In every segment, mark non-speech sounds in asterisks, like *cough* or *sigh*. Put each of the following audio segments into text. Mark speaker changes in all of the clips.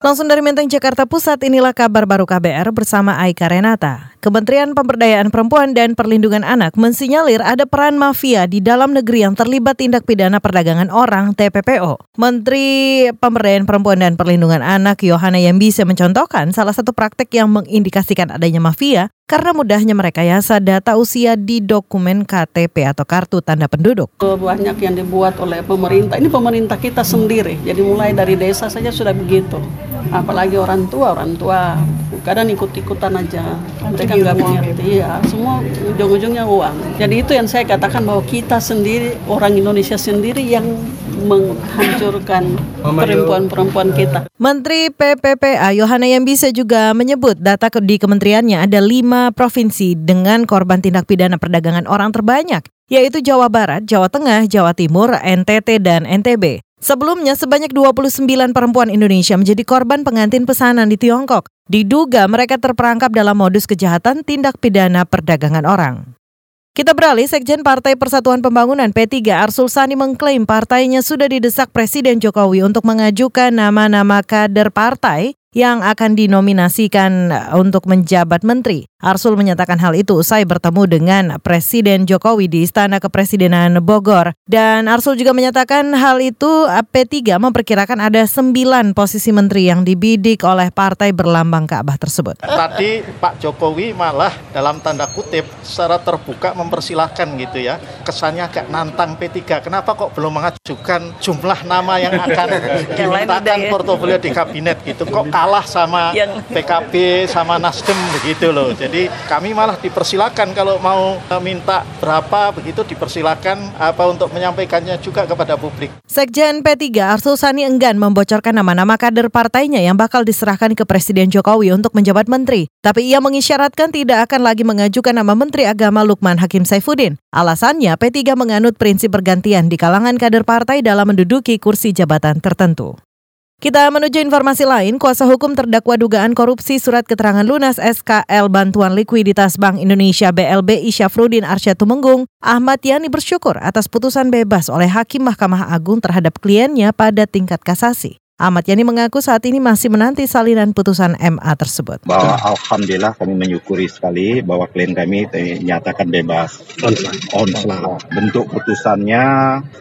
Speaker 1: Langsung dari Menteng Jakarta Pusat, inilah kabar baru KBR bersama Aika Renata. Kementerian Pemberdayaan Perempuan dan Perlindungan Anak mensinyalir ada peran mafia di dalam negeri yang terlibat tindak pidana perdagangan orang TPPO. Menteri Pemberdayaan Perempuan dan Perlindungan Anak Yohana Yambise mencontohkan salah satu praktek yang mengindikasikan adanya mafia karena mudahnya merekayasa data usia di dokumen KTP atau kartu tanda penduduk.
Speaker 2: Banyak yang dibuat oleh pemerintah. Ini pemerintah kita sendiri. Jadi mulai dari desa saja sudah begitu. Apalagi orang tua, orang tua kadang ikut-ikutan aja. Mereka nggak mengerti. Ya, semua ujung-ujungnya uang. Jadi itu yang saya katakan bahwa kita sendiri, orang Indonesia sendiri yang menghancurkan perempuan-perempuan kita.
Speaker 1: Menteri PPPA Yohana Yambise juga menyebut data di kementeriannya ada lima provinsi dengan korban tindak pidana perdagangan orang terbanyak, yaitu Jawa Barat, Jawa Tengah, Jawa Timur, NTT, dan NTB. Sebelumnya, sebanyak 29 perempuan Indonesia menjadi korban pengantin pesanan di Tiongkok. Diduga mereka terperangkap dalam modus kejahatan tindak pidana perdagangan orang. Kita beralih, Sekjen Partai Persatuan Pembangunan P3 Arsul Sani mengklaim partainya sudah didesak Presiden Jokowi untuk mengajukan nama-nama kader partai yang akan dinominasikan untuk menjabat menteri. Arsul menyatakan hal itu usai bertemu dengan Presiden Jokowi di Istana Kepresidenan Bogor. Dan Arsul juga menyatakan hal itu P3 memperkirakan ada sembilan posisi menteri yang dibidik oleh partai berlambang Ka'bah tersebut.
Speaker 3: Tadi Pak Jokowi malah dalam tanda kutip secara terbuka mempersilahkan gitu ya. Kesannya agak nantang P3. Kenapa kok belum mengajukan jumlah nama yang akan *laughs* dimintakan ya. portofolio di kabinet gitu. Kok kalah sama PKB, sama Nasdem begitu loh. Jadi jadi kami malah dipersilakan kalau mau minta berapa begitu dipersilakan apa untuk menyampaikannya juga kepada publik.
Speaker 1: Sekjen P3 Arsul Sani enggan membocorkan nama-nama kader partainya yang bakal diserahkan ke Presiden Jokowi untuk menjabat menteri. Tapi ia mengisyaratkan tidak akan lagi mengajukan nama Menteri Agama Lukman Hakim Saifuddin. Alasannya P3 menganut prinsip bergantian di kalangan kader partai dalam menduduki kursi jabatan tertentu. Kita menuju informasi lain, kuasa hukum terdakwa dugaan korupsi surat keterangan lunas SKL Bantuan Likuiditas Bank Indonesia BLBI Syafrudin Arsyad Tumenggung, Ahmad Yani bersyukur atas putusan bebas oleh Hakim Mahkamah Agung terhadap kliennya pada tingkat kasasi. Ahmad Yani mengaku saat ini masih menanti salinan putusan MA tersebut.
Speaker 4: Bahwa alhamdulillah kami menyukuri sekali bahwa klien kami dinyatakan bebas. Onslah. Bentuk putusannya,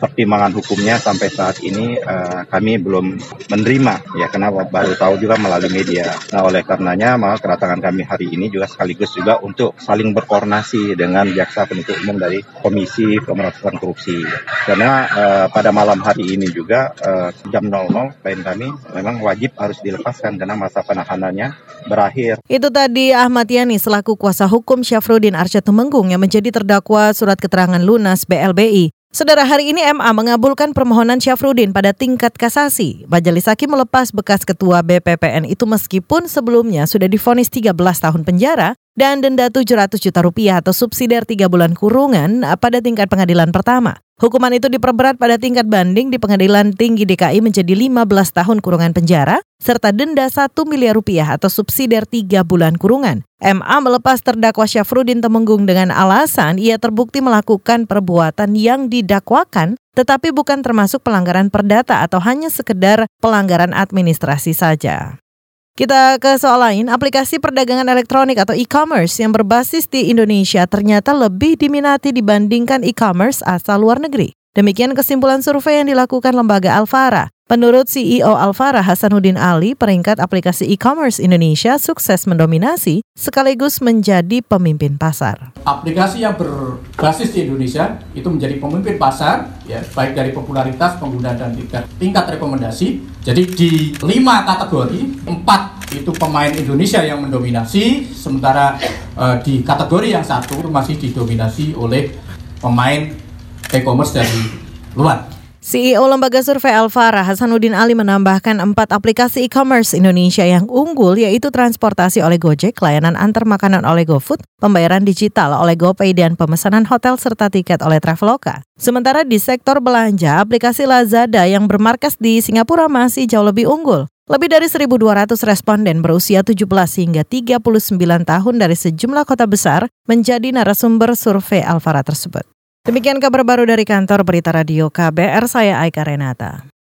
Speaker 4: pertimbangan hukumnya sampai saat ini uh, kami belum menerima ya karena baru tahu juga melalui media. Nah oleh karenanya maka kedatangan kami hari ini juga sekaligus juga untuk saling berkoordinasi dengan jaksa penuntut umum dari Komisi Pemberantasan Korupsi. Karena uh, pada malam hari ini juga uh, jam 00 klien kami memang wajib harus dilepaskan karena masa penahanannya berakhir.
Speaker 1: Itu tadi Ahmad Yani selaku kuasa hukum Syafruddin Arsyad Tumenggung yang menjadi terdakwa surat keterangan lunas BLBI. Saudara, hari ini MA mengabulkan permohonan Syafruddin pada tingkat kasasi. Majelis Hakim melepas bekas ketua BPPN itu meskipun sebelumnya sudah difonis 13 tahun penjara dan denda 700 juta rupiah atau subsidiar 3 bulan kurungan pada tingkat pengadilan pertama. Hukuman itu diperberat pada tingkat banding di Pengadilan Tinggi DKI menjadi 15 tahun kurungan penjara serta denda 1 miliar rupiah atau subsidiar 3 bulan kurungan. MA melepas terdakwa Syafruddin Temenggung dengan alasan ia terbukti melakukan perbuatan yang didakwakan tetapi bukan termasuk pelanggaran perdata atau hanya sekedar pelanggaran administrasi saja. Kita ke soal lain, aplikasi perdagangan elektronik atau e-commerce yang berbasis di Indonesia ternyata lebih diminati dibandingkan e-commerce asal luar negeri. Demikian kesimpulan survei yang dilakukan lembaga Alfara. Menurut CEO Alfara Hasanuddin Ali, peringkat aplikasi e-commerce Indonesia sukses mendominasi sekaligus menjadi pemimpin pasar.
Speaker 5: Aplikasi yang berbasis di Indonesia itu menjadi pemimpin pasar, ya baik dari popularitas pengguna dan tingkat, tingkat rekomendasi. Jadi di lima kategori, empat itu pemain Indonesia yang mendominasi, sementara uh, di kategori yang satu masih didominasi oleh pemain e-commerce dari luar.
Speaker 1: CEO lembaga survei Alfara Hasanuddin Ali menambahkan empat aplikasi e-commerce Indonesia yang unggul yaitu transportasi oleh Gojek, layanan antar makanan oleh GoFood, pembayaran digital oleh GoPay dan pemesanan hotel serta tiket oleh Traveloka. Sementara di sektor belanja, aplikasi Lazada yang bermarkas di Singapura masih jauh lebih unggul. Lebih dari 1.200 responden berusia 17 hingga 39 tahun dari sejumlah kota besar menjadi narasumber survei Alfara tersebut. Demikian kabar baru dari kantor Berita Radio KBR, saya Aika Renata.